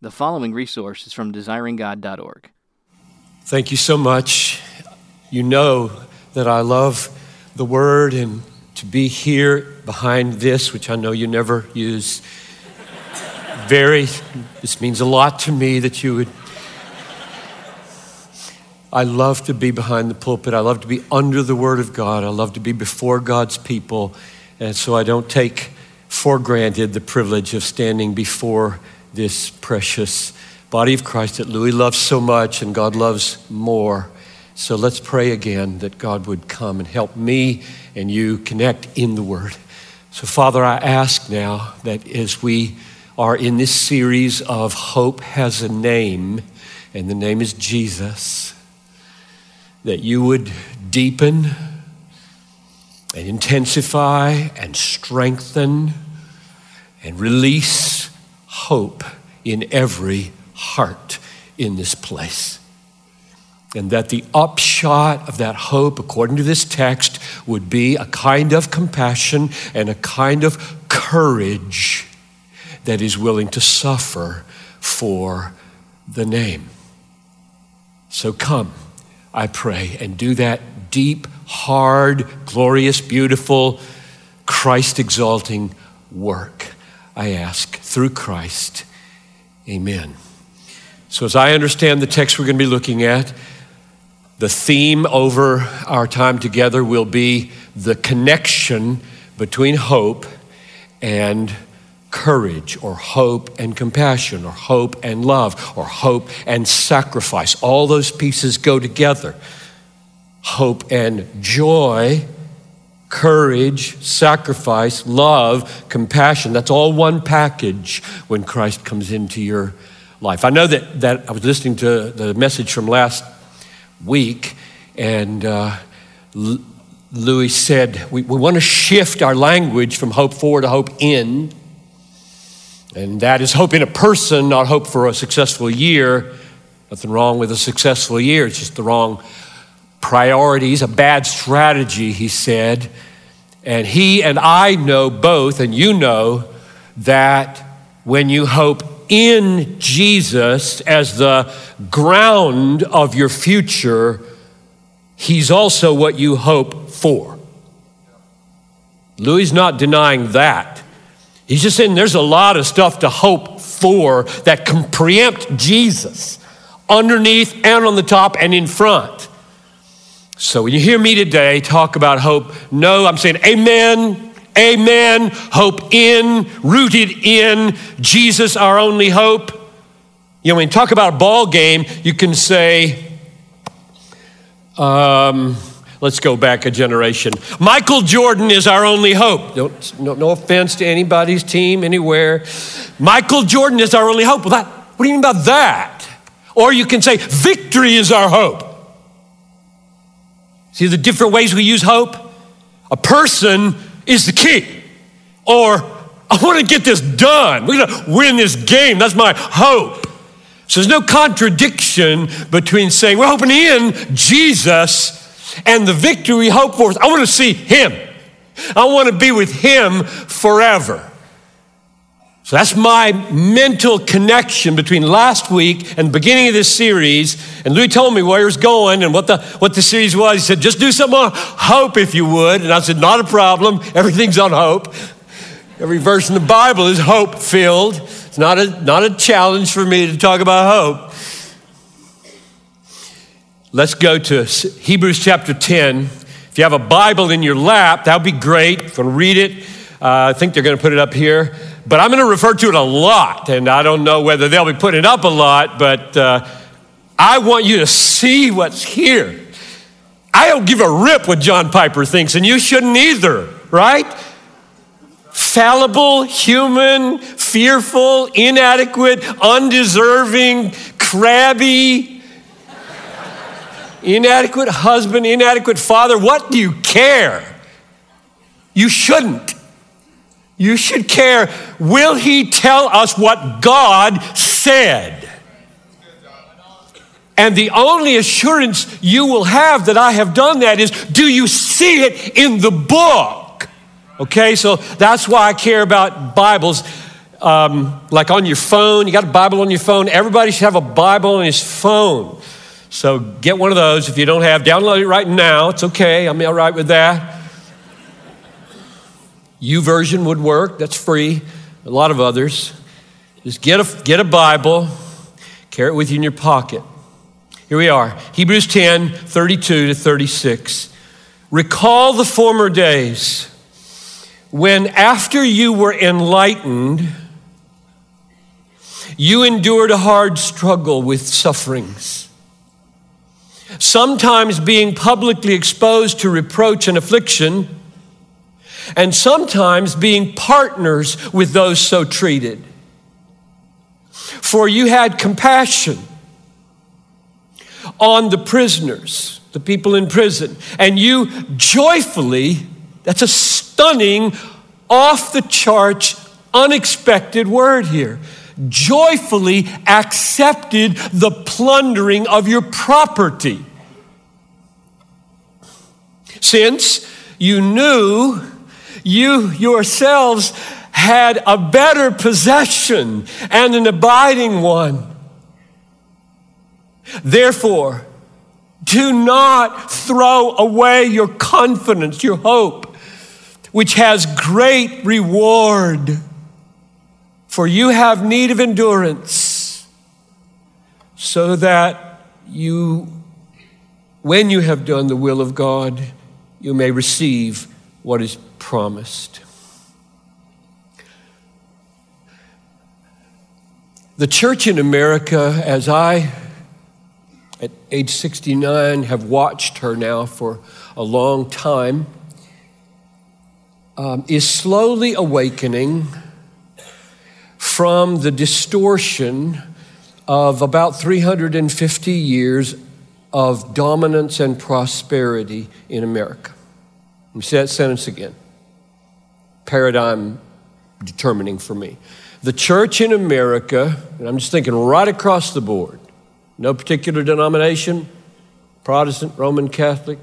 The following resource is from desiringgod.org. Thank you so much. You know that I love the word and to be here behind this, which I know you never use. Very, this means a lot to me that you would. I love to be behind the pulpit. I love to be under the Word of God. I love to be before God's people. And so I don't take for granted the privilege of standing before this precious body of Christ that Louie loves so much and God loves more. So let's pray again that God would come and help me and you connect in the Word. So, Father, I ask now that as we are in this series of Hope Has a Name, and the name is Jesus, that you would deepen and intensify and strengthen and release hope in every heart in this place. And that the upshot of that hope, according to this text, would be a kind of compassion and a kind of courage that is willing to suffer for the name. So come, I pray, and do that deep, hard, glorious, beautiful, Christ exalting work. I ask through Christ. Amen. So, as I understand the text we're going to be looking at, the theme over our time together will be the connection between hope and courage, or hope and compassion, or hope and love, or hope and sacrifice. All those pieces go together. Hope and joy, courage, sacrifice, love, compassion. That's all one package when Christ comes into your life. I know that, that I was listening to the message from last week, and uh, Louie said, we, we want to shift our language from hope for to hope in. And that is hope in a person, not hope for a successful year. Nothing wrong with a successful year, it's just the wrong priorities, a bad strategy, he said. And he and I know both, and you know, that when you hope in Jesus as the ground of your future, He's also what you hope for. Louie not denying that. He's just saying there's a lot of stuff to hope for that can preempt Jesus underneath and on the top and in front. So when you hear me today talk about hope, no, I'm saying amen Amen. Hope in, rooted in Jesus, our only hope. You know, when you talk about a ball game, you can say, um, let's go back a generation. Michael Jordan is our only hope. No, no, no offense to anybody's team anywhere. Michael Jordan is our only hope. Well, that, what do you mean about that? Or you can say, victory is our hope. See the different ways we use hope? A person is the key. Or, I want to get this done. We're going to win this game. That's my hope. So there's no contradiction between saying we're hoping in Jesus and the victory we hope for. I want to see Him. I want to be with Him forever. So that's my mental connection between last week and the beginning of this series. And Louie told me where he was going and what the, what the series was. He said, just do something on hope if you would. And I said, not a problem. Everything's on hope. Every verse in the Bible is hope filled. It's not a, not a challenge for me to talk about hope. Let's go to Hebrews chapter 10. If you have a Bible in your lap, that would be great. If you want to read it, uh, I think they're going to put it up here but I'm going to refer to it a lot, and I don't know whether they'll be putting up a lot, but uh, I want you to see what's here. I don't give a rip what John Piper thinks, and you shouldn't either, right? Fallible, human, fearful, inadequate, undeserving, crabby, inadequate husband, inadequate father. What do you care? You shouldn't. You should care. Will he tell us what God said? And the only assurance you will have that I have done that is do you see it in the book? Okay, so that's why I care about Bibles. um, like on your phone. You got a Bible on your phone. Everybody should have a Bible on his phone. So get one of those. If you don't have, download it right now. It's okay. I'm all right with that. YouVersion would work. That's free. A lot of others. Just get a, get a Bible, carry it with you in your pocket. Here we are Hebrews 10 32 to 36. Recall the former days when, after you were enlightened, you endured a hard struggle with sufferings, sometimes being publicly exposed to reproach and affliction, and sometimes being partners with those so treated. For you had compassion on the prisoners, the people in prison, and you joyfully, that's a stunning, off the charts, unexpected word here, joyfully accepted the plundering of your property. Since you knew you yourselves had a better possession and an abiding one Therefore, do not throw away your confidence, your hope, which has great reward. For you have need of endurance, so that you, when you have done the will of God, you may receive what is promised. The church in America, as I at age 69, have watched her now for a long time, um, is slowly awakening from the distortion of about 350 years of dominance and prosperity in America. Let me say that sentence again. Paradigm determining for me. The church in America, and I'm just thinking right across the board, no particular denomination Protestant, Roman Catholic,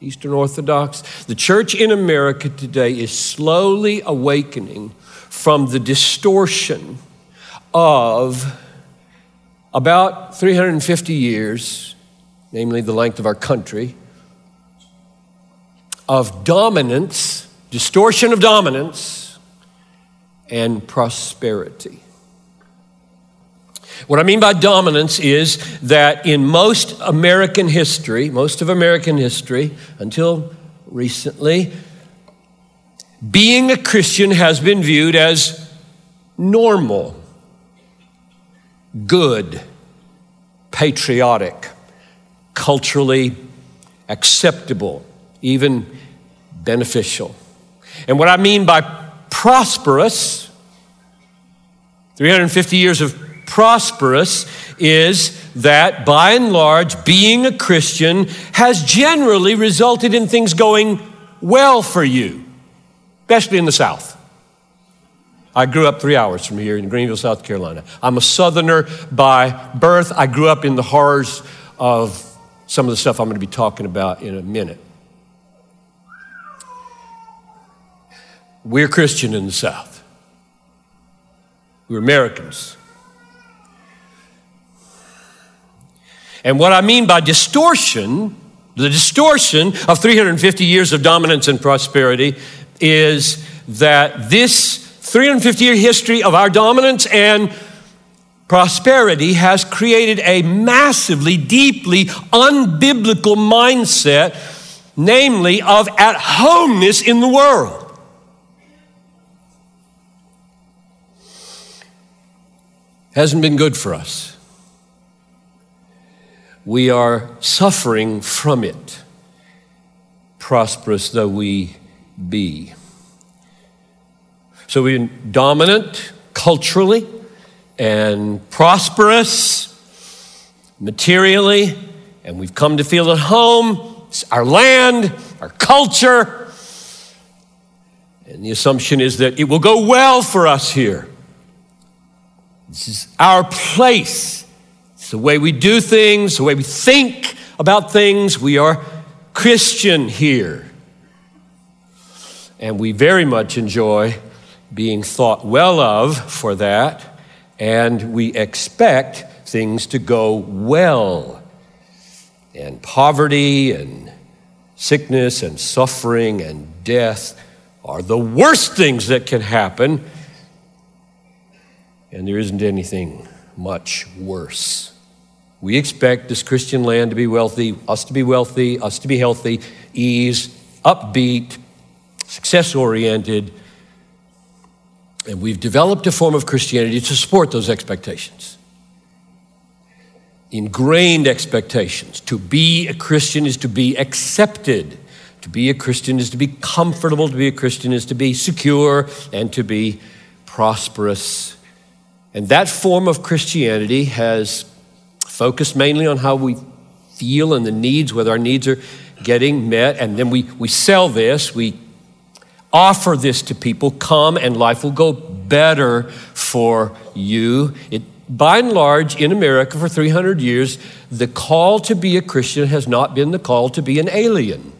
Eastern Orthodox. The church in America today is slowly awakening from the distortion of about 350 years, namely the length of our country, of dominance, distortion of dominance, and prosperity. What I mean by dominance is that in most American history, most of American history, until recently, being a Christian has been viewed as normal, good, patriotic, culturally acceptable, even beneficial. And what I mean by prosperous, 350 years of prosperous is that by and large, being a Christian has generally resulted in things going well for you, especially in the South. I grew up three hours from here in Greenville, South Carolina. I'm a Southerner by birth. I grew up in the horrors of some of the stuff I'm going to be talking about in a minute. We're Christian in the South. We're Americans. And what I mean by distortion, the distortion of 350 years of dominance and prosperity is that this 350 year history of our dominance and prosperity has created a massively, deeply unbiblical mindset, namely of at homeness in the world. Hasn't been good for us we are suffering from it, prosperous though we be. So we're dominant culturally and prosperous materially, and we've come to feel at home. It's our land, our culture. And the assumption is that it will go well for us here. This is our place It's the way we do things, the way we think about things. We are Christian here. And we very much enjoy being thought well of for that, and we expect things to go well. And poverty and sickness and suffering and death are the worst things that can happen, and there isn't anything much worse. We expect this Christian land to be wealthy, us to be wealthy, us to be healthy, ease, upbeat, success oriented. And we've developed a form of Christianity to support those expectations. Ingrained expectations. To be a Christian is to be accepted. To be a Christian is to be comfortable. To be a Christian is to be secure and to be prosperous. And that form of Christianity has focused mainly on how we feel and the needs, whether our needs are getting met. And then we, we sell this, we offer this to people, come and life will go better for you. It, by and large, in America for 300 years, the call to be a Christian has not been the call to be an alien.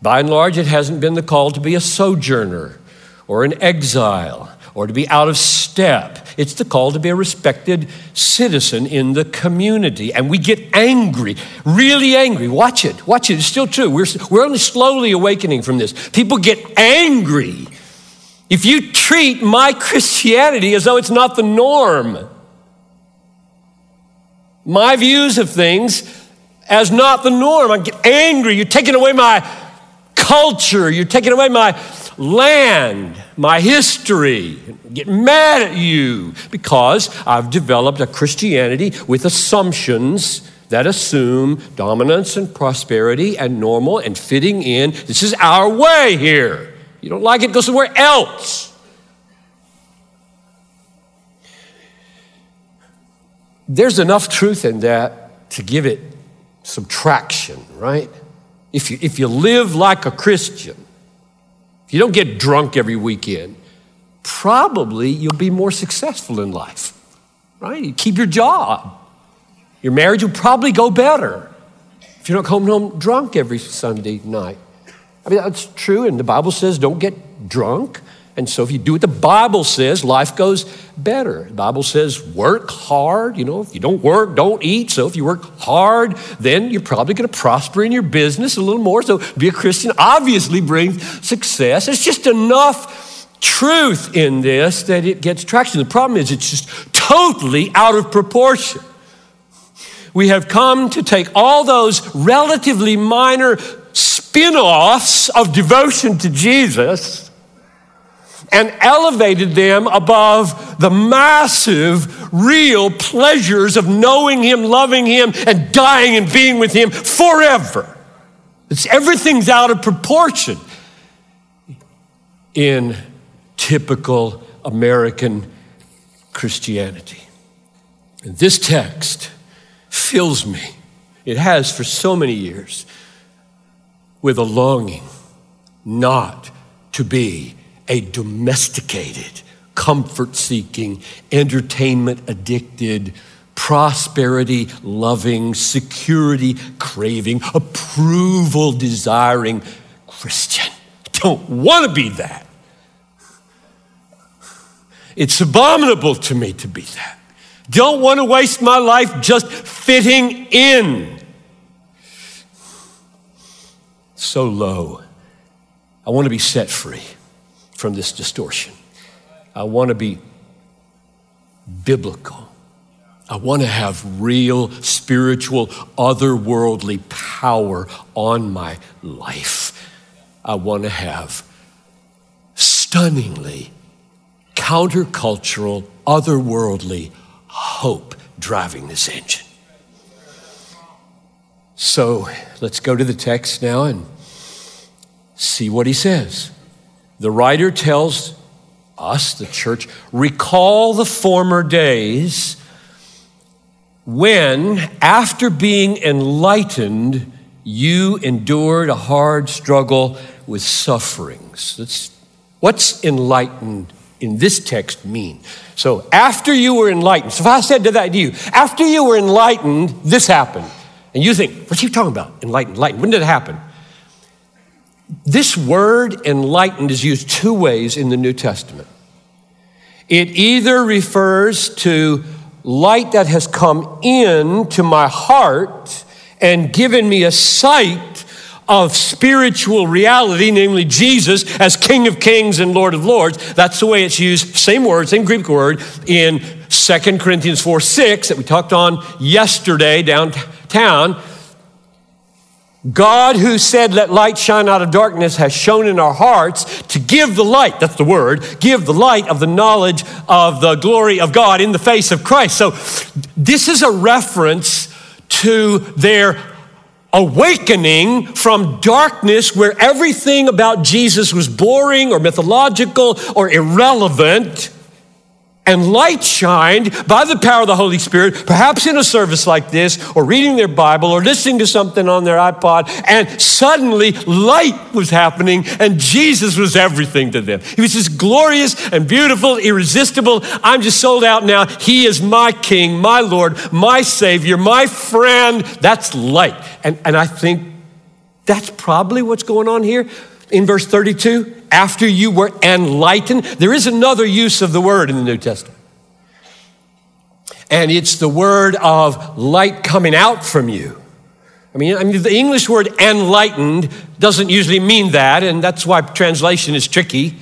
By and large, it hasn't been the call to be a sojourner or an exile or to be out of step. It's the call to be a respected citizen in the community. And we get angry, really angry. Watch it, watch it. It's still true. We're, we're only slowly awakening from this. People get angry if you treat my Christianity as though it's not the norm. My views of things as not the norm. I get angry. You're taking away my culture. You're taking away my land, my history, get mad at you because I've developed a Christianity with assumptions that assume dominance and prosperity and normal and fitting in. This is our way here. You don't like it, go somewhere else. There's enough truth in that to give it some traction, right? If you, if you live like a Christian, if you don't get drunk every weekend, probably you'll be more successful in life, right? You keep your job. Your marriage will probably go better if you don't come home drunk every Sunday night. I mean, that's true, and the Bible says don't get drunk. And so if you do what the Bible says, life goes better. The Bible says work hard. You know, if you don't work, don't eat. So if you work hard, then you're probably going to prosper in your business a little more. So be a Christian obviously brings success. It's just enough truth in this that it gets traction. The problem is it's just totally out of proportion. We have come to take all those relatively minor spin offs of devotion to Jesus and elevated them above the massive, real pleasures of knowing Him, loving Him, and dying and being with Him forever. It's everything's out of proportion in typical American Christianity. And this text fills me, it has for so many years, with a longing not to be a domesticated, comfort seeking, entertainment addicted, prosperity loving, security craving, approval desiring Christian. Don't want to be that. It's abominable to me to be that. Don't want to waste my life just fitting in. So low. I want to be set free from this distortion. I want to be biblical. I want to have real spiritual, otherworldly power on my life. I want to have stunningly countercultural, otherworldly hope driving this engine. So let's go to the text now and see what he says. The writer tells us, the church, recall the former days when, after being enlightened, you endured a hard struggle with sufferings. That's, what's enlightened in this text mean? So, after you were enlightened, so if I said to that to you, after you were enlightened, this happened. And you think, what's he talking about? Enlightened, enlightened. When did it happen? This word enlightened is used two ways in the New Testament. It either refers to light that has come in to my heart and given me a sight of spiritual reality, namely Jesus as King of Kings and Lord of Lords. That's the way it's used, same word, same Greek word, in 2 Corinthians 4 6 that we talked on yesterday downtown. God, who said, Let light shine out of darkness, has shone in our hearts to give the light, that's the word, give the light of the knowledge of the glory of God in the face of Christ. So, this is a reference to their awakening from darkness where everything about Jesus was boring or mythological or irrelevant and light shined by the power of the Holy Spirit, perhaps in a service like this, or reading their Bible, or listening to something on their iPod, and suddenly light was happening, and Jesus was everything to them. He was just glorious and beautiful, irresistible. I'm just sold out now. He is my King, my Lord, my Savior, my friend. That's light. And, and I think that's probably what's going on here in verse 32 after you were enlightened. There is another use of the word in the New Testament. And it's the word of light coming out from you. I mean, I mean, the English word enlightened doesn't usually mean that, and that's why translation is tricky.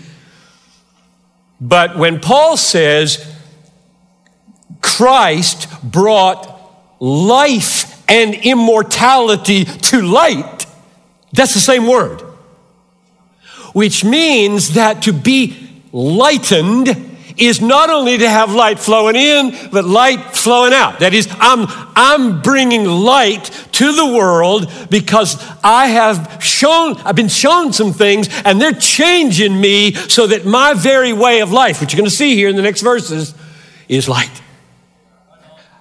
But when Paul says Christ brought life and immortality to light, that's the same word which means that to be lightened is not only to have light flowing in, but light flowing out. That is, I'm, I'm bringing light to the world because I have shown, I've been shown some things and they're changing me so that my very way of life, which you're going to see here in the next verses, is light.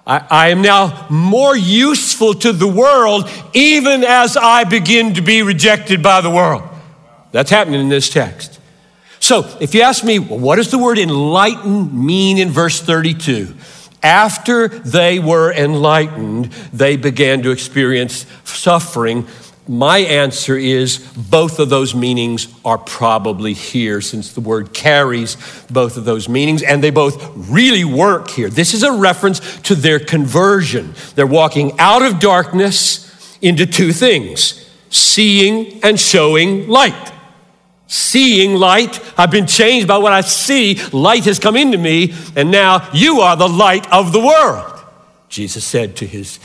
I, I am now more useful to the world even as I begin to be rejected by the world. That's happening in this text. So, if you ask me, well, what does the word enlighten mean in verse 32? After they were enlightened, they began to experience suffering. My answer is both of those meanings are probably here since the word carries both of those meanings and they both really work here. This is a reference to their conversion. They're walking out of darkness into two things seeing and showing light seeing light. I've been changed by what I see. Light has come into me, and now you are the light of the world, Jesus said to his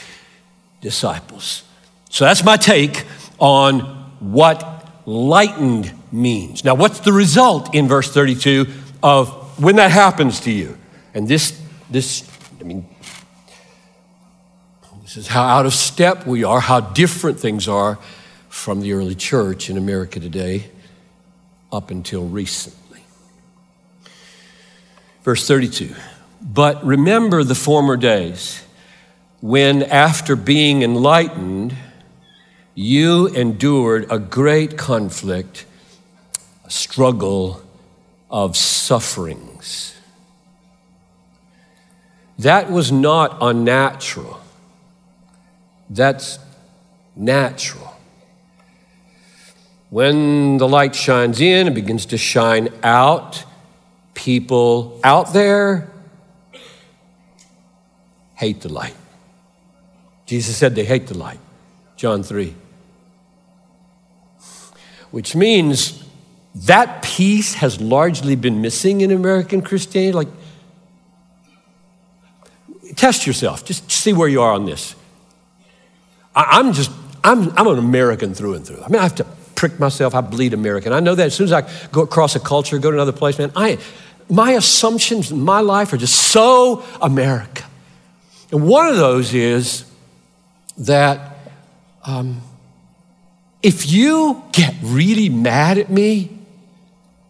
disciples. So that's my take on what lightened means. Now, what's the result in verse 32 of when that happens to you? And this, this, I mean, this is how out of step we are, how different things are from the early church in America today up until recently. Verse 32 But remember the former days when, after being enlightened, you endured a great conflict, a struggle of sufferings. That was not unnatural. That's natural. When the light shines in and begins to shine out, people out there hate the light. Jesus said they hate the light. John 3. Which means that piece has largely been missing in American Christianity. Like, test yourself, just see where you are on this. I, am just, I'm, I'm an American through and through. I mean, I have to prick myself. I bleed American. I know that as soon as I go across a culture, go to another place, man, I, my assumptions in my life are just so American. And one of those is that um, if you get really mad at me,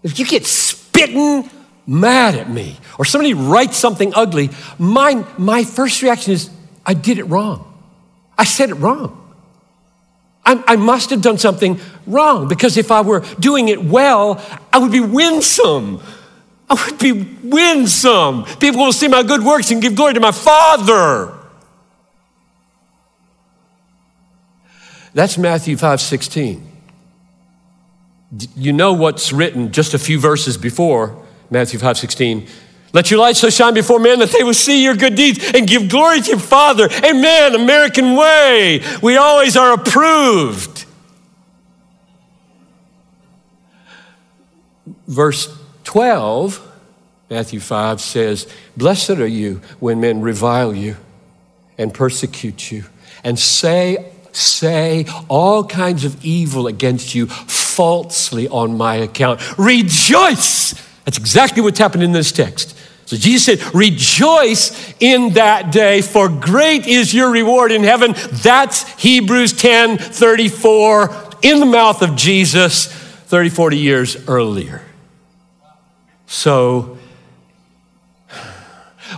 if you get spitting mad at me, or somebody writes something ugly, my, my first reaction is, I did it wrong. I said it wrong. I, I must have done something wrong because if I were doing it well, I would be winsome. I would be winsome. People will see my good works and give glory to my Father. That's Matthew 5 16. You know what's written just a few verses before Matthew 5 16. Let your light so shine before men that they will see your good deeds and give glory to your Father. Amen. American way. We always are approved. Verse 12, Matthew 5 says, Blessed are you when men revile you and persecute you and say, say all kinds of evil against you falsely on my account. Rejoice! That's exactly what's happened in this text. So Jesus said, Rejoice in that day, for great is your reward in heaven. That's Hebrews 10 34 in the mouth of Jesus 30, 40 years earlier. So,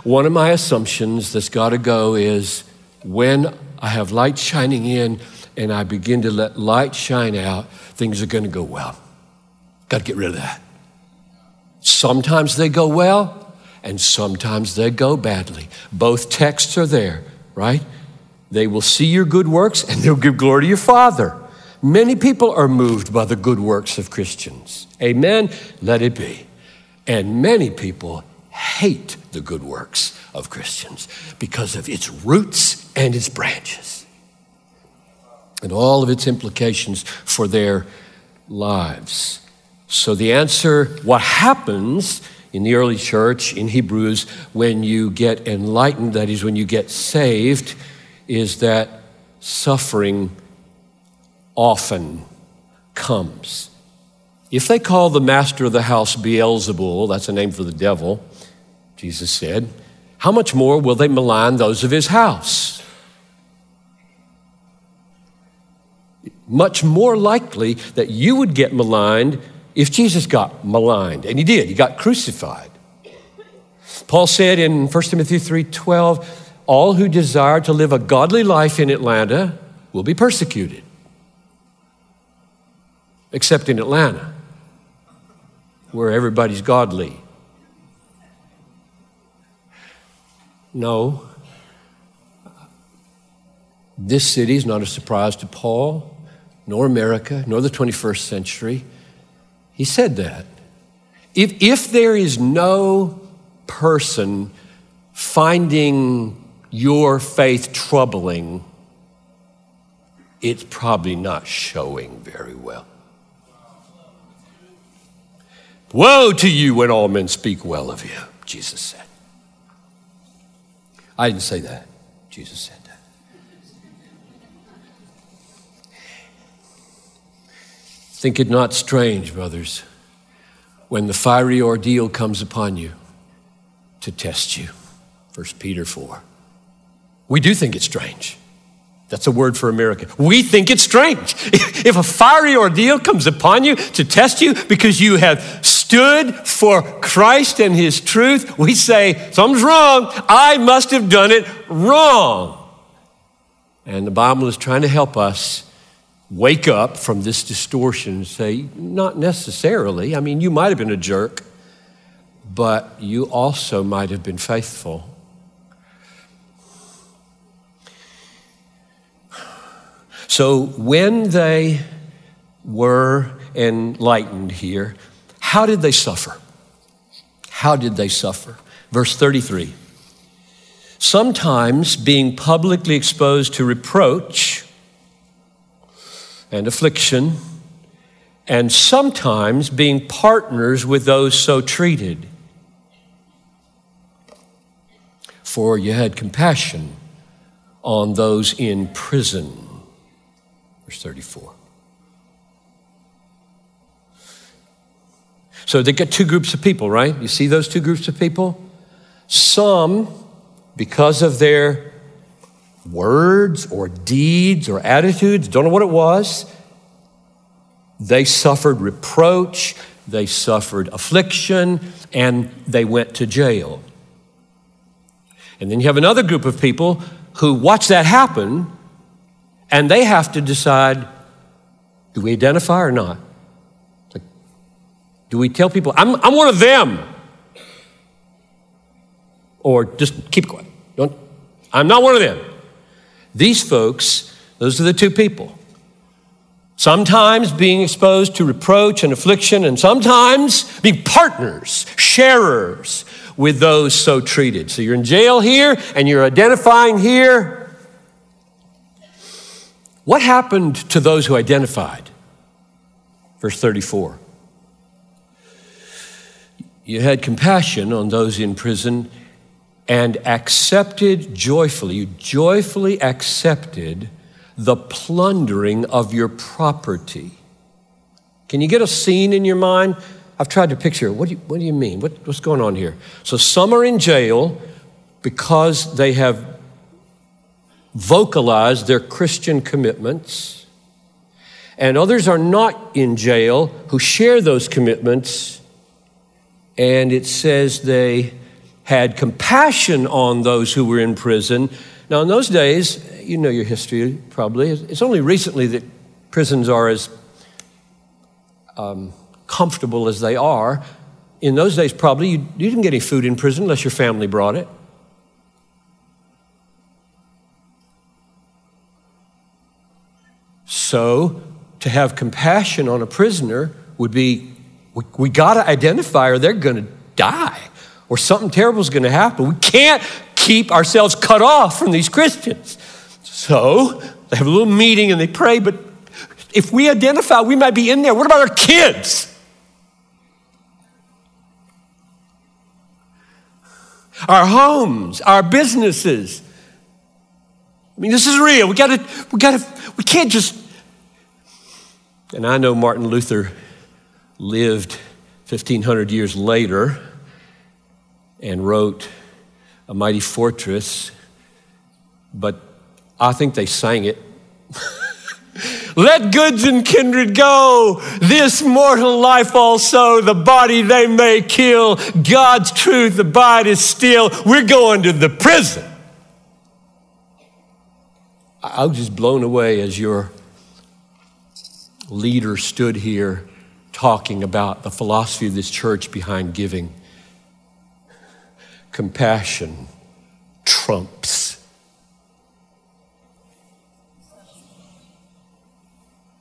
one of my assumptions that's got to go is when I have light shining in and I begin to let light shine out, things are going to go well. Got to get rid of that. Sometimes they go well, and sometimes they go badly. Both texts are there, right? They will see your good works and they'll give glory to your Father. Many people are moved by the good works of Christians. Amen? Let it be. And many people hate the good works of Christians because of its roots and its branches and all of its implications for their lives. So, the answer what happens in the early church in Hebrews when you get enlightened, that is, when you get saved, is that suffering often comes. If they call the master of the house Beelzebul, that's a name for the devil, Jesus said, how much more will they malign those of his house? Much more likely that you would get maligned if Jesus got maligned, and he did, he got crucified. Paul said in 1 Timothy 3:12, all who desire to live a godly life in Atlanta will be persecuted. Except in Atlanta, where everybody's godly. No. This city is not a surprise to Paul, nor America, nor the 21st century. He said that. If, if there is no person finding your faith troubling, it's probably not showing very well. Woe to you when all men speak well of you, Jesus said. I didn't say that. Jesus said that. Think it not strange, brothers, when the fiery ordeal comes upon you to test you. 1 Peter 4. We do think it's strange. That's a word for America. We think it's strange. If a fiery ordeal comes upon you to test you because you have stood for Christ and His truth, we say, Something's wrong. I must have done it wrong. And the Bible is trying to help us wake up from this distortion and say, Not necessarily. I mean, you might have been a jerk, but you also might have been faithful. So when they were enlightened here, how did they suffer? How did they suffer? Verse 33 Sometimes being publicly exposed to reproach and affliction, and sometimes being partners with those so treated. For you had compassion on those in prison Verse 34. So they get two groups of people, right? You see those two groups of people? Some, because of their words or deeds or attitudes, don't know what it was, they suffered reproach, they suffered affliction, and they went to jail. And then you have another group of people who watch that happen and they have to decide do we identify or not? Like, do we tell people, I'm, I'm one of them? Or just keep quiet. Don't, I'm not one of them. These folks, those are the two people. Sometimes being exposed to reproach and affliction, and sometimes being partners, sharers with those so treated. So you're in jail here and you're identifying here. What happened to those who identified? Verse 34. You had compassion on those in prison and accepted joyfully, you joyfully accepted the plundering of your property. Can you get a scene in your mind? I've tried to picture it. What do you, what do you mean? What, what's going on here? So, some are in jail because they have vocalized their Christian commitments, and others are not in jail who share those commitments, and it says they had compassion on those who were in prison. Now, in those days, you know your history probably, it's only recently that prisons are as um, comfortable as they are. In those days, probably you, you didn't get any food in prison unless your family brought it. So, to have compassion on a prisoner would be we, we got to identify or they're going to die or something terrible is going to happen. We can't keep ourselves cut off from these Christians. So they have a little meeting and they pray, but if we identify, we might be in there. What about our kids? Our homes, our businesses. I mean, this is real. We gotta, we gotta, we can't just. And I know Martin Luther lived 1500 years later and wrote A Mighty Fortress, but I think they sang it. Let goods and kindred go, this mortal life also, the body they may kill. God's truth abideth still. We're going to the prison. I was just blown away as your leader stood here talking about the philosophy of this church behind giving compassion trumps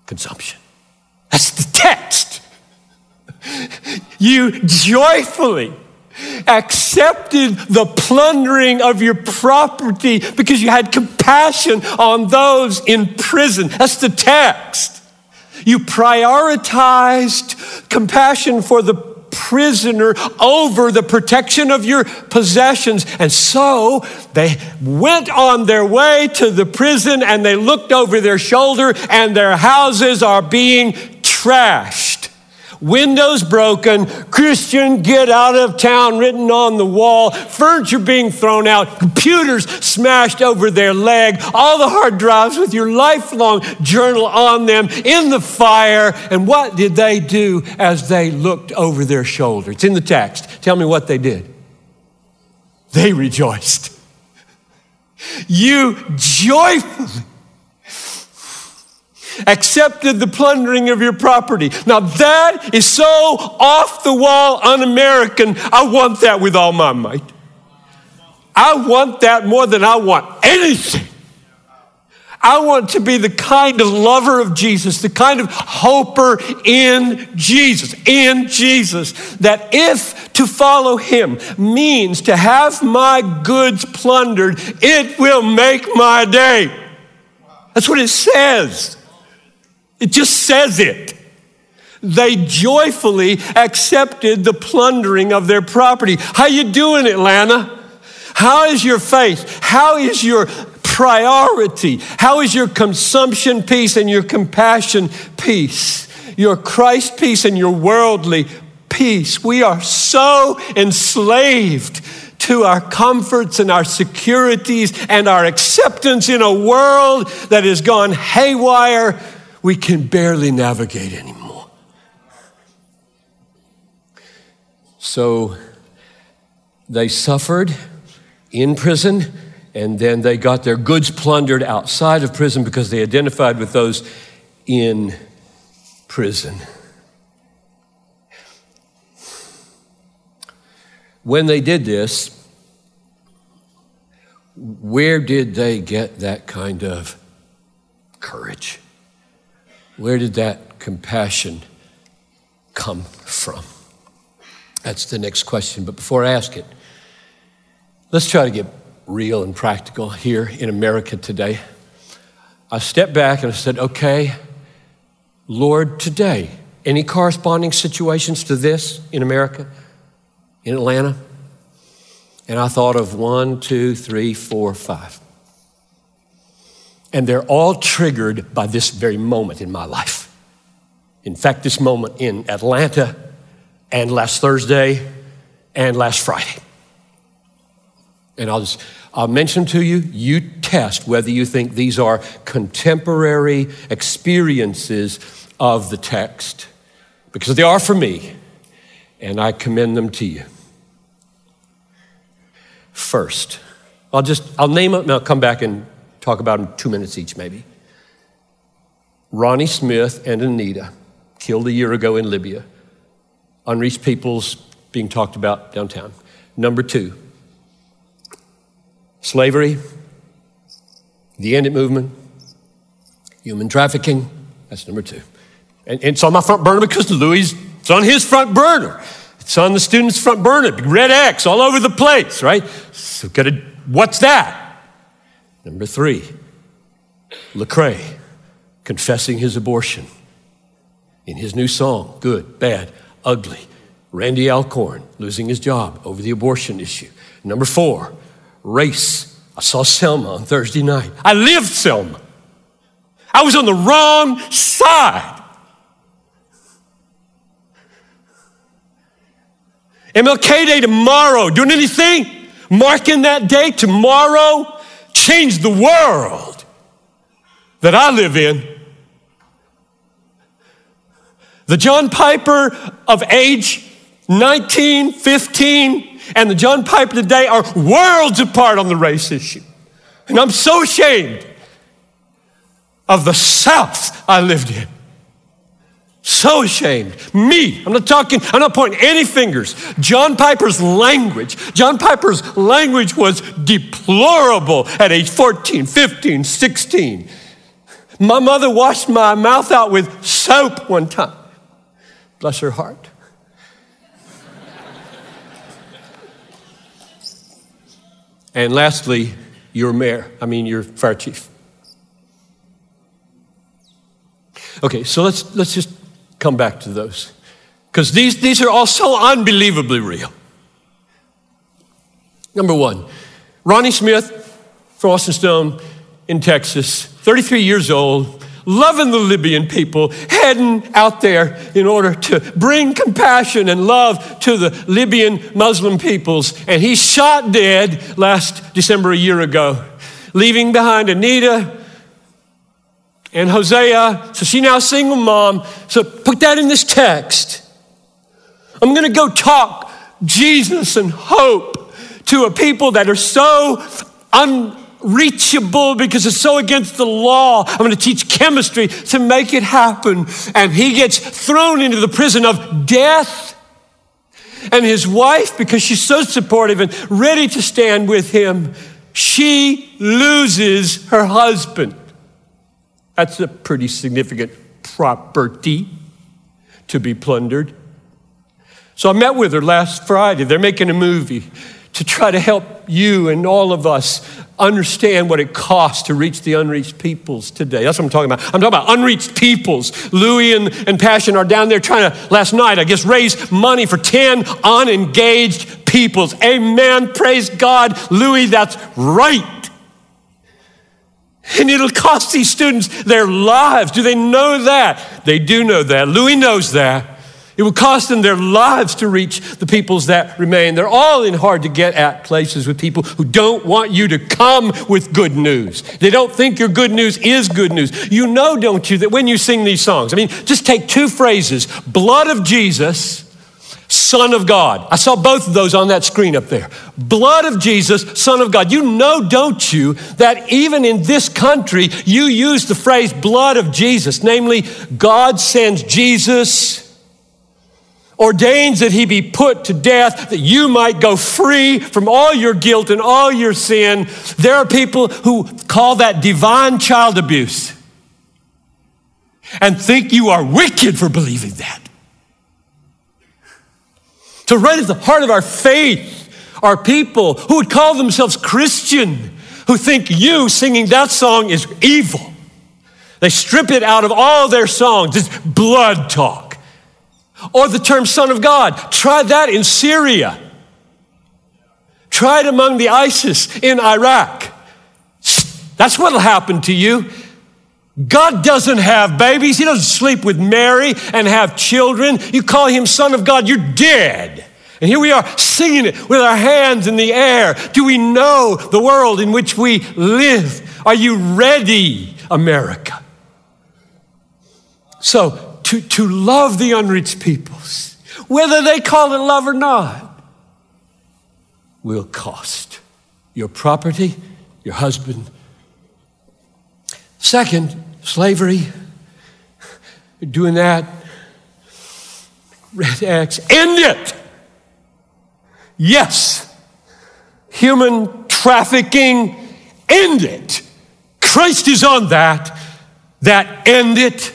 consumption. That's the text. You joyfully accepted the plundering of your property because you had compassion on those in prison. That's the text. You prioritized compassion for the prisoner over the protection of your possessions. And so they went on their way to the prison and they looked over their shoulder, and their houses are being trashed windows broken, Christian get out of town written on the wall, furniture being thrown out, computers smashed over their leg, all the hard drives with your lifelong journal on them in the fire. And what did they do as they looked over their shoulder? It's in the text. Tell me what they did. They rejoiced. You joyfully accepted the plundering of your property. Now that is so off the wall un American. I want that with all my might. I want that more than I want anything. I want to be the kind of lover of Jesus, the kind of hoper in Jesus, in Jesus, that if to follow him means to have my goods plundered, it will make my day. That's what it says. It just says it. They joyfully accepted the plundering of their property. How you doing, Atlanta? How is your faith? How is your priority? How is your consumption piece and your compassion piece? Your Christ piece and your worldly piece. We are so enslaved to our comforts and our securities and our acceptance in a world that has gone haywire we can barely navigate anymore. So they suffered in prison, and then they got their goods plundered outside of prison because they identified with those in prison. When they did this, where did they get that kind of courage? Where did that compassion come from? That's the next question. But before I ask it, Let's try to get real and practical here in America today. I stepped back and I said, okay, Lord, today, any corresponding situations to this in America, in Atlanta? And I thought of one, two, three, four, five. And they're all triggered by this very moment in my life. In fact, this moment in Atlanta and last Thursday and last Friday. And I'll just I'll mention to you, you test whether you think these are contemporary experiences of the text, because they are for me, and I commend them to you. First, I'll just, I'll name them and I'll come back and talk about them two minutes each, maybe. Ronnie Smith and Anita, killed a year ago in Libya. Unreached peoples being talked about downtown. Number two, slavery, the End It movement, human trafficking. That's number two. And, and it's on my front burner because Louie, it's on his front burner. It's on the student's front burner, red X all over the place, right? So, gotta, what's that? Number three, Lecrae confessing his abortion in his new song, Good, Bad, Ugly. Randy Alcorn losing his job over the abortion issue. Number four, race. I saw Selma on Thursday night. I lived Selma. I was on the wrong side. MLK Day tomorrow. Doing anything? Marking that day tomorrow? Change the world that I live in. The John Piper of age 19, 15, and the John Piper today are worlds apart on the race issue. And I'm so ashamed of the South I lived in. So ashamed. Me, I'm not talking, I'm not pointing any fingers. John Piper's language, John Piper's language was deplorable at age 14, 15, 16. My mother washed my mouth out with soap one time. Bless her heart. and lastly, your mayor, I mean, your fire chief. Okay, so let's, let's just come back to those. Because these, these are all so unbelievably real. Number one, Ronnie Smith from Austin Stone in Texas, 33 years old, loving the Libyan people, heading out there in order to bring compassion and love to the Libyan Muslim peoples. And he shot dead last December, a year ago, leaving behind Anita and Hosea. So she now single mom. So put that in this text. I'm going to go talk Jesus and hope to a people that are so unreachable because it's so against the law. I'm going to teach chemistry to make it happen. And he gets thrown into the prison of death. And his wife, because she's so supportive and ready to stand with him, she loses her husband. That's a pretty significant property to be plundered. So I met with her last Friday. They're making a movie to try to help you and all of us understand what it costs to reach the unreached peoples today. That's what I'm talking about. I'm talking about unreached peoples. Louie and, and Passion are down there trying to, last night, I guess, raise money for 10 unengaged peoples. Amen. Praise God. Louie, that's right. And it'll cost these students their lives. Do they know that? They do know that. Louie knows that. It will cost them their lives to reach the peoples that remain. They're all in hard to get at places with people who don't want you to come with good news. They don't think your good news is good news. You know, don't you, that when you sing these songs, I mean, just take two phrases blood of Jesus Son of God. I saw both of those on that screen up there. Blood of Jesus, Son of God. You know, don't you, that even in this country, you use the phrase blood of Jesus, namely, God sends Jesus, ordains that he be put to death, that you might go free from all your guilt and all your sin. There are people who call that divine child abuse and think you are wicked for believing that. So, right at the heart of our faith are people who would call themselves Christian, who think you singing that song is evil. They strip it out of all their songs. It's blood talk. Or the term Son of God. Try that in Syria. Try it among the ISIS in Iraq. That's what'll happen to you. God doesn't have babies. He doesn't sleep with Mary and have children. You call him Son of God, you're dead. And here we are singing it with our hands in the air. Do we know the world in which we live? Are you ready, America? So, to, to love the unreached peoples, whether they call it love or not, will cost your property, your husband. Second, slavery. Doing that. Red X. End it. Yes. Human trafficking. End it. Christ is on that. That end it.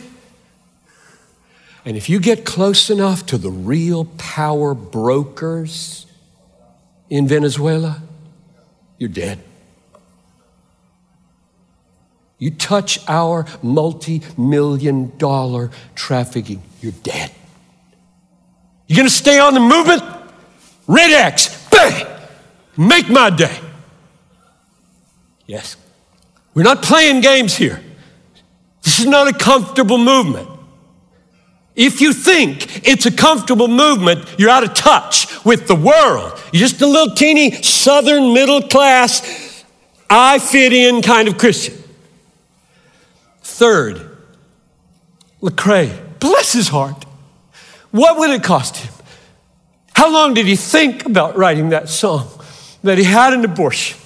And if you get close enough to the real power brokers in Venezuela, you're dead. You touch our multi million dollar trafficking, you're dead. You're gonna stay on the movement? Red X, bang! Make my day. Yes. We're not playing games here. This is not a comfortable movement. If you think it's a comfortable movement, you're out of touch with the world. You're just a little teeny southern middle class, I fit in kind of Christian. Third, Lecrae, bless his heart. What would it cost him? How long did he think about writing that song? That he had an abortion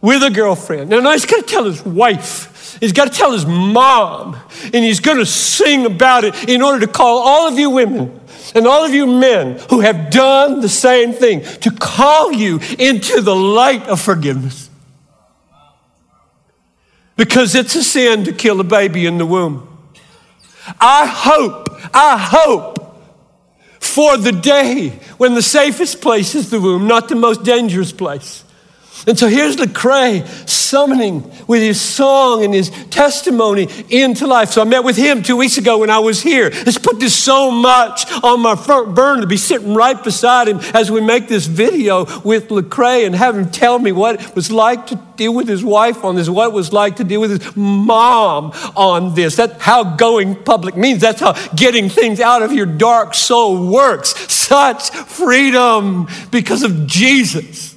with a girlfriend. Now, now he's got to tell his wife He's got to tell his mom, and he's going to sing about it in order to call all of you women and all of you men who have done the same thing to call you into the light of forgiveness. Because it's a sin to kill a baby in the womb. I hope, I hope for the day when the safest place is the womb, not the most dangerous place. And so here's Lecrae summoning with his song and his testimony into life. So I met with him two weeks ago when I was here. It's put this so much on my front burner to be sitting right beside him as we make this video with Lecrae and have him tell me what it was like to deal with his wife on this, what it was like to deal with his mom on this. That's how going public means. That's how getting things out of your dark soul works. Such freedom because of Jesus.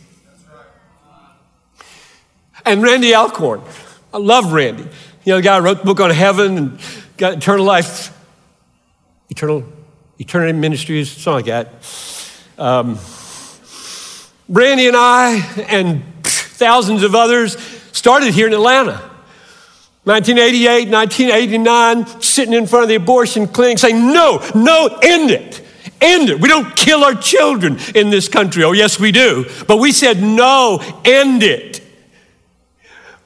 And Randy Alcorn. I love Randy. You know, the guy who wrote the book on heaven and got eternal life, eternal, eternity ministries, something like that. Um, Randy and I and thousands of others started here in Atlanta. 1988, 1989, sitting in front of the abortion clinic saying, No, no, end it. End it. We don't kill our children in this country. Oh, yes, we do. But we said, No, end it.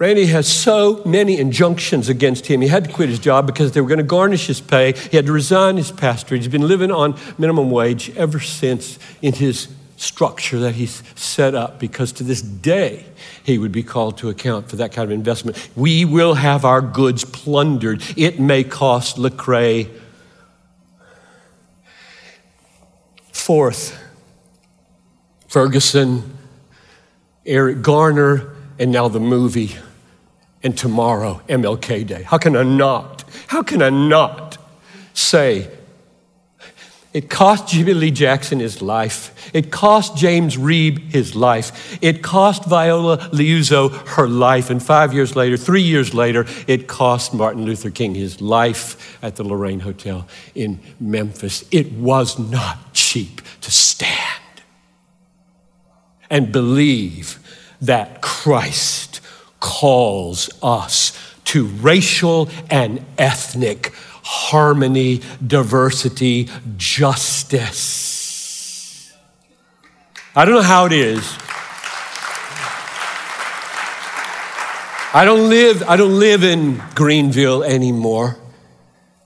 Randy has so many injunctions against him. He had to quit his job because they were going to garnish his pay. He had to resign his pastorate. He's been living on minimum wage ever since in his structure that he's set up because to this day he would be called to account for that kind of investment. We will have our goods plundered. It may cost Lecrae. Fourth, Ferguson, Eric Garner, and now the movie and tomorrow, MLK Day. How can I not? How can I not say it cost Jimmie Lee Jackson his life. It cost James Reeb his life. It cost Viola Liuzzo her life. And five years later, three years later, it cost Martin Luther King his life at the Lorraine Hotel in Memphis. It was not cheap to stand and believe that Christ calls us to racial and ethnic harmony, diversity, justice. I don't know how it is. I don't live, I don't live in Greenville anymore.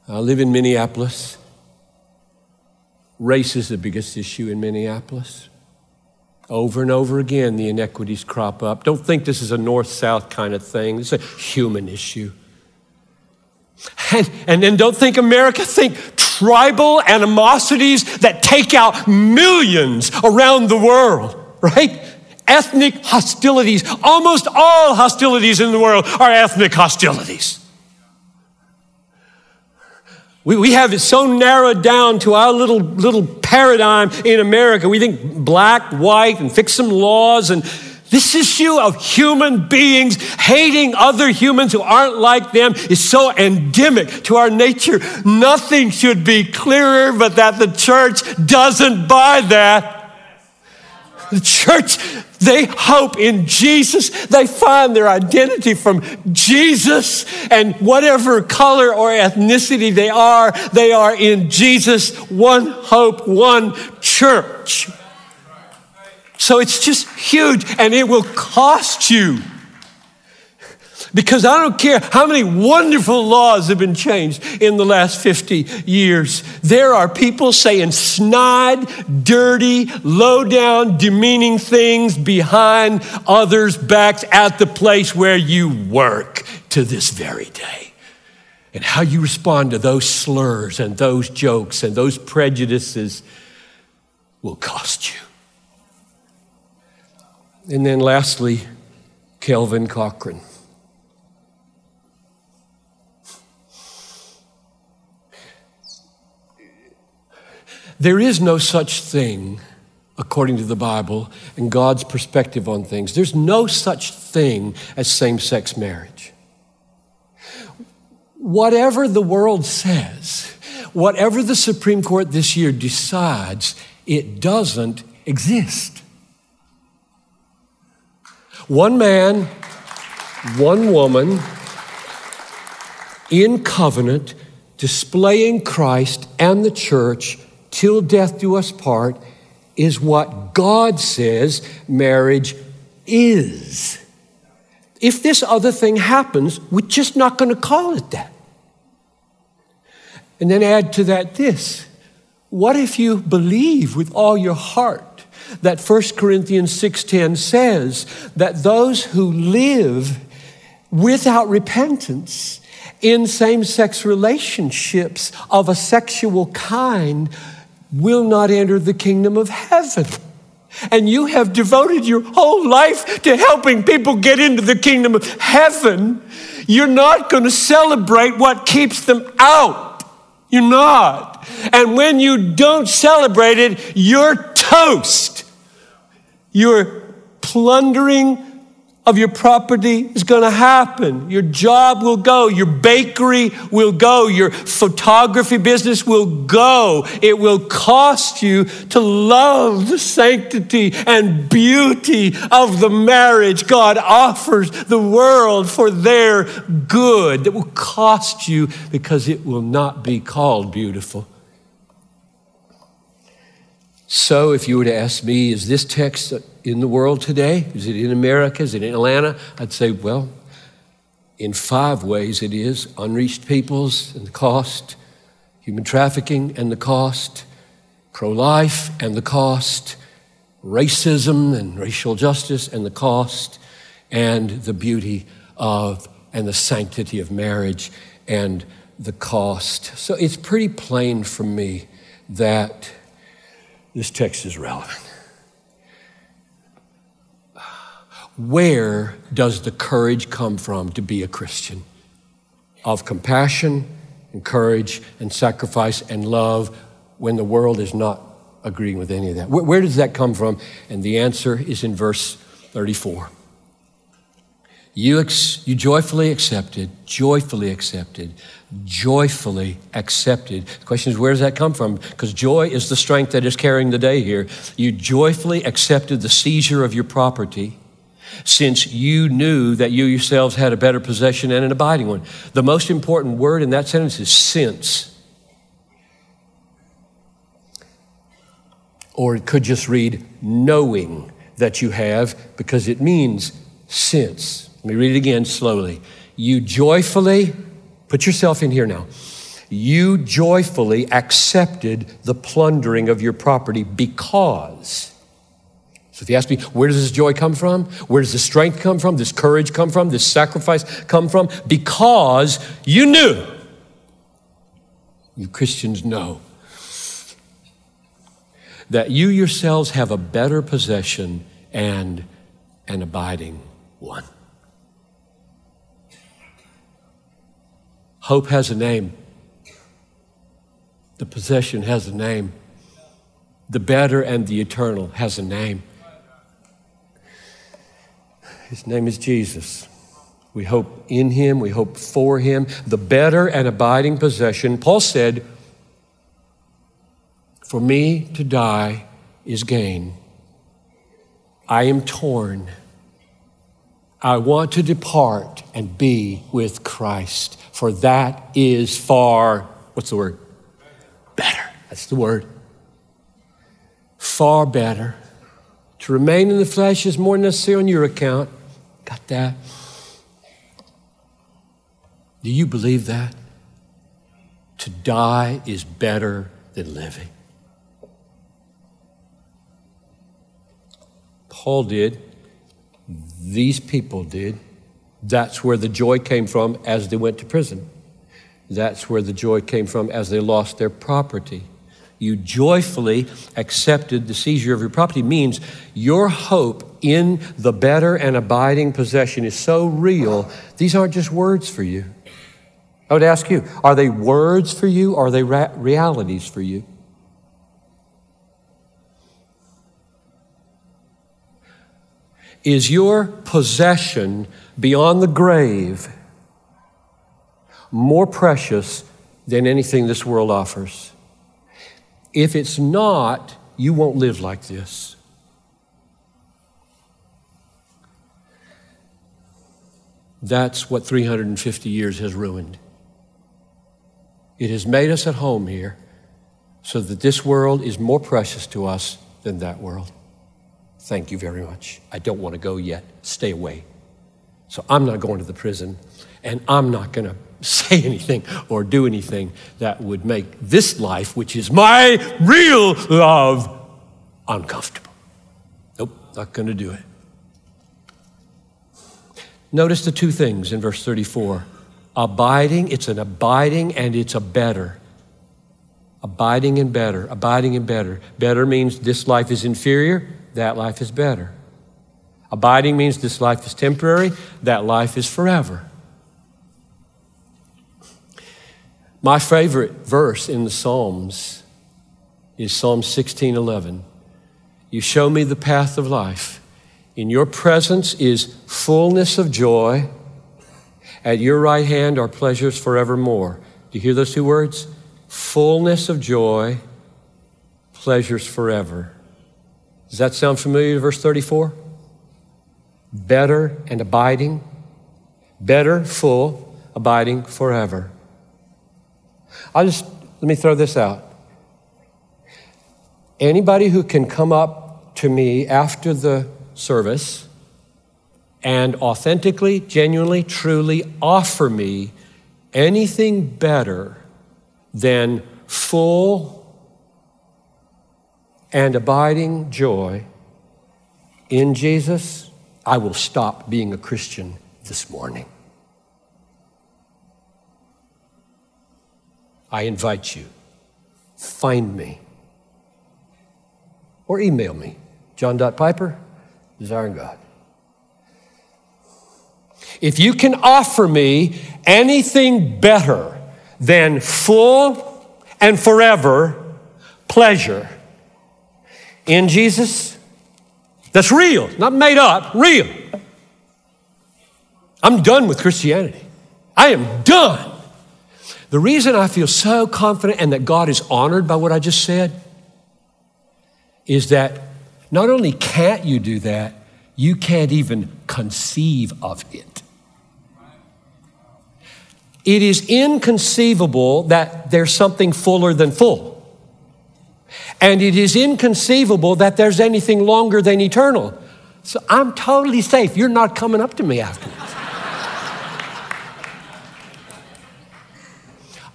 I live in Minneapolis. Race is the biggest issue in Minneapolis. Over and over again, the inequities crop up. Don't think this is a north south kind of thing, it's a human issue. And, and then don't think America, think tribal animosities that take out millions around the world, right? Ethnic hostilities. Almost all hostilities in the world are ethnic hostilities. We, we have it so narrowed down to our little, little paradigm in America. We think black, white, and fix some laws. And this issue of human beings hating other humans who aren't like them is so endemic to our nature. Nothing should be clearer, but that the church doesn't buy that. The church, they hope in Jesus. They find their identity from Jesus, and whatever color or ethnicity they are, they are in Jesus. One hope, one church. So it's just huge, and it will cost you. Because I don't care how many wonderful laws have been changed in the last 50 years. There are people saying snide, dirty, low down, demeaning things behind others' backs at the place where you work to this very day. And how you respond to those slurs and those jokes and those prejudices will cost you. And then lastly, Kelvin Cochran. There is no such thing, according to the Bible and God's perspective on things, there's no such thing as same sex marriage. Whatever the world says, whatever the Supreme Court this year decides, it doesn't exist. One man, one woman in covenant, displaying Christ and the church till death do us part is what God says marriage is. If this other thing happens, we're just not going to call it that. And then add to that this what if you believe with all your heart that 1 Corinthians 6:10 says that those who live without repentance in same-sex relationships of a sexual kind will not enter the kingdom of heaven. And you have devoted your whole life to helping people get into the kingdom of heaven. You're not going to celebrate what keeps them out. You're not. And when you don't celebrate it, you're toast. You're plundering of your property is going to happen. Your job will go. Your bakery will go. Your photography business will go. It will cost you to love the sanctity and beauty of the marriage God offers the world for their good. That will cost you because it will not be called beautiful. So, if you were to ask me, is this text in the world today? Is it in America? Is it in Atlanta? I'd say, well, in five ways it is unreached peoples and the cost, human trafficking and the cost, pro life and the cost, racism and racial justice and the cost, and the beauty of and the sanctity of marriage and the cost. So it's pretty plain for me that this text is relevant. Where does the courage come from to be a Christian? Of compassion and courage and sacrifice and love when the world is not agreeing with any of that. Where, where does that come from? And the answer is in verse 34. You, ex- you joyfully accepted, joyfully accepted, joyfully accepted. The question is, where does that come from? Because joy is the strength that is carrying the day here. You joyfully accepted the seizure of your property since you knew that you yourselves had a better possession and an abiding one. The most important word in that sentence is since. Or it could just read knowing that you have because it means since. Let me read it again slowly. You joyfully, put yourself in here now. You joyfully accepted the plundering of your property because So if you ask me, where does this joy come from? Where does this strength come from? This courage come from? This sacrifice come from? Because you knew. You Christians know that you yourselves have a better possession and an abiding one. Hope has a name. The possession has a name. The better and the eternal has a name. His name is Jesus. We hope in him, we hope for him. The better and abiding possession, Paul said, For me to die is gain. I am torn. I want to depart and be with Christ, for that is far, what's the word? Better. That's the word. Far better. To remain in the flesh is more necessary on your account. Got that? Do you believe that? To die is better than living. Paul did. These people did. That's where the joy came from as they went to prison. That's where the joy came from as they lost their property you joyfully accepted the seizure of your property means your hope in the better and abiding possession is so real, these aren't just words for you. I would ask you, are they words for you or are they ra- realities for you? Is your possession beyond the grave more precious than anything this world offers? If it's not, you won't live like this. That's what 350 years has ruined. It has made us at home here so that this world is more precious to us than that world. Thank you very much. I don't want to go yet. Stay away. So I'm not going to the prison, and I'm not going to say anything or do anything that would make this life, which is my real love, uncomfortable. Nope, not going to do it. Notice the two things in verse 34 abiding, it's an abiding and it's a better. Abiding and better, abiding and better. Better means this life is inferior, that life is better. Abiding means this life is temporary, that life is forever. My favorite verse in the Psalms is Psalm 16:11. You show me the path of life. In your presence is fullness of joy. At your right hand are pleasures forevermore. Do you hear those two words? Fullness of joy, pleasures forever. Does that sound familiar to verse 34? Better and abiding, better, full, abiding forever. I'll just, let me throw this out. Anybody who can come up to me after the service and authentically, genuinely, truly offer me anything better than full and abiding joy in Jesus, I will stop being a Christian this morning. I invite you, find me or email me, john.piper, desiring God. If you can offer me anything better than full and forever pleasure in Jesus, that's real, not made up, real. I'm done with Christianity. I am done. The reason I feel so confident and that God is honored by what I just said is that not only can't you do that, you can't even conceive of it. It is inconceivable that there's something fuller than full. And it is inconceivable that there's anything longer than eternal. So I'm totally safe. You're not coming up to me afterwards.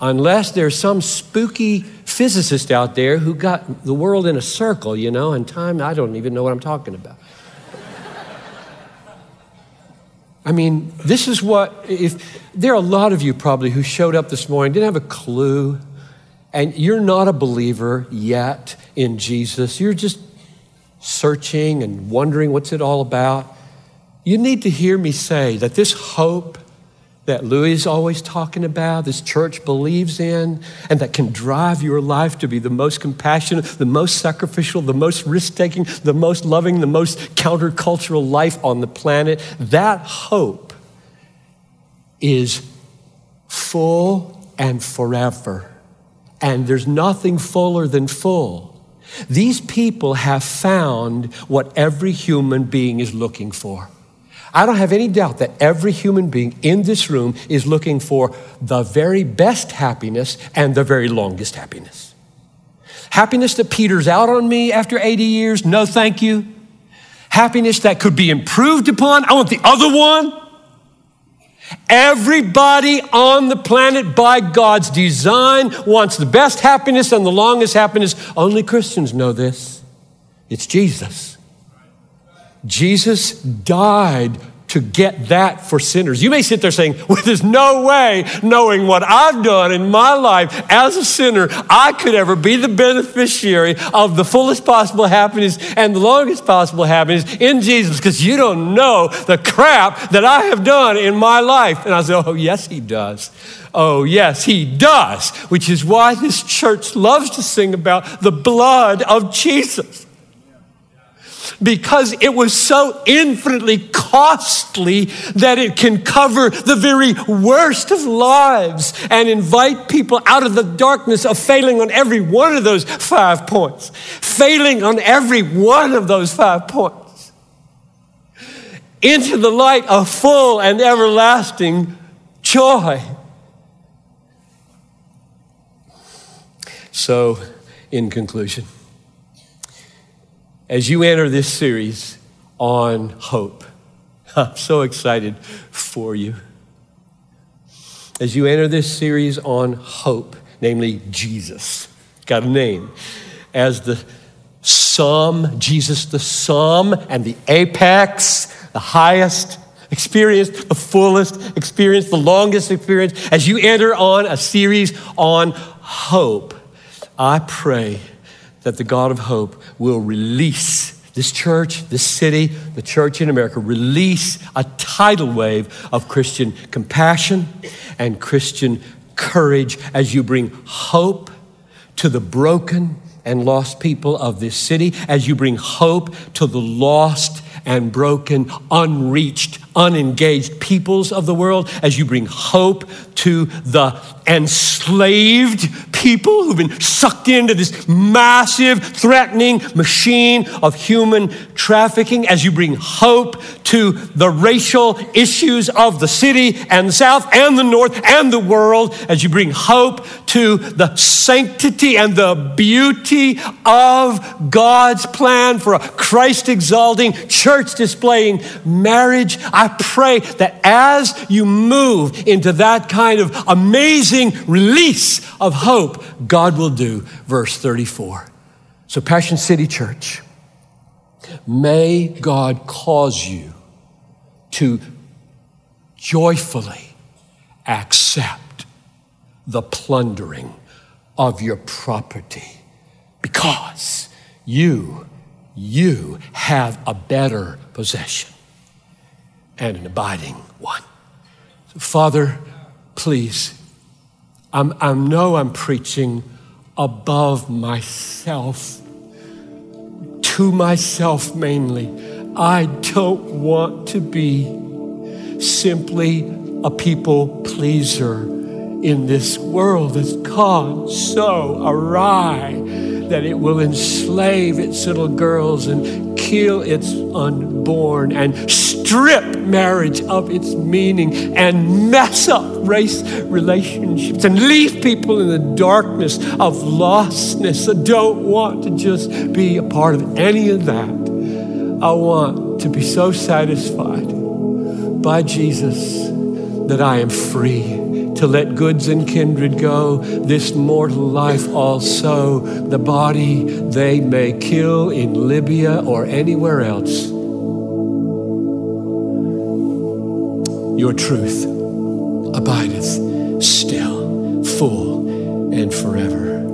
unless there's some spooky physicist out there who got the world in a circle, you know, and time, I don't even know what I'm talking about. I mean, this is what, if there are a lot of you probably who showed up this morning, didn't have a clue, and you're not a believer yet in Jesus. You're just searching and wondering what's it all about. You need to hear me say that this hope that Louie is always talking about, this church believes in, and that can drive your life to be the most compassionate, the most sacrificial, the most risk taking, the most loving, the most countercultural life on the planet, that hope is full and forever. And there's nothing fuller than full. These people have found what every human being is looking for. I don't have any doubt that every human being in this room is looking for the very best happiness and the very longest happiness. Happiness that peters out on me after 80 years, no thank you. Happiness that could be improved upon, I want the other one. Everybody on the planet by God's design wants the best happiness and the longest happiness. Only Christians know this. It's Jesus. Jesus died to get that for sinners. You may sit there saying, well, there's no way, knowing what I've done in my life as a sinner, I could ever be the beneficiary of the fullest possible happiness and the longest possible happiness in Jesus because you don't know the crap that I have done in my life. And I say, oh, yes, he does. Oh, yes, he does, which is why this church loves to sing about the blood of Jesus because it was so infinitely costly that it can cover the very worst of lives and invite people out of the darkness of failing on every one of those five points. Failing on every one of those five points. Into the light of full and everlasting joy. So, in conclusion, as you enter this series on hope. I'm so excited for you. As you enter this series on hope, namely Jesus, got a name, as the Psalm, Jesus, the Psalm and the apex, the highest experience, the fullest experience, the longest experience, as you enter on a series on hope, I pray that the God of hope will release this church, this city, the church in America, release a tidal wave of Christian compassion and Christian courage as you bring hope to the broken and lost people of this city, as you bring hope to the lost and broken, unreached, unengaged peoples of the world, as you bring hope to the enslaved people who've been sucked into this massive, threatening machine of human trafficking, as you bring hope to the racial issues of the city and the South and the North and the world, as you bring hope to the sanctity and the beauty of God's plan for a Christ exalting, church displaying marriage. I pray that as you move into that kind of amazing release of hope, God will do. Verse 34. So, Passion City Church, may God cause you to joyfully accept the plundering of your property because you, you have a better possession and an abiding one. So Father, please, I'm, I know I'm preaching above myself, to myself mainly. I don't want to be simply a people pleaser in this world that's gone so awry that it will enslave its little girls and kill its unborn and strip marriage of its meaning and mess up race relationships and leave people in the darkness of lostness. I don't want to just be a part of any of that. I want to be so satisfied by Jesus that I am free to let goods and kindred go, this mortal life also, the body they may kill in Libya or anywhere else. Your truth abideth still, full, and forever.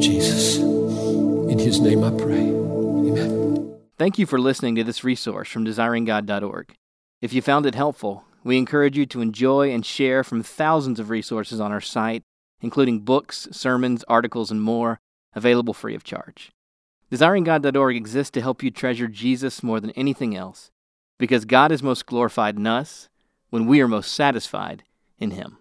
Jesus. In his name I pray. Amen. Thank you for listening to this resource from desiringgod.org. If you found it helpful, we encourage you to enjoy and share from thousands of resources on our site, including books, sermons, articles, and more, available free of charge. DesiringGod.org exists to help you treasure Jesus more than anything else, because God is most glorified in us when we are most satisfied in Him.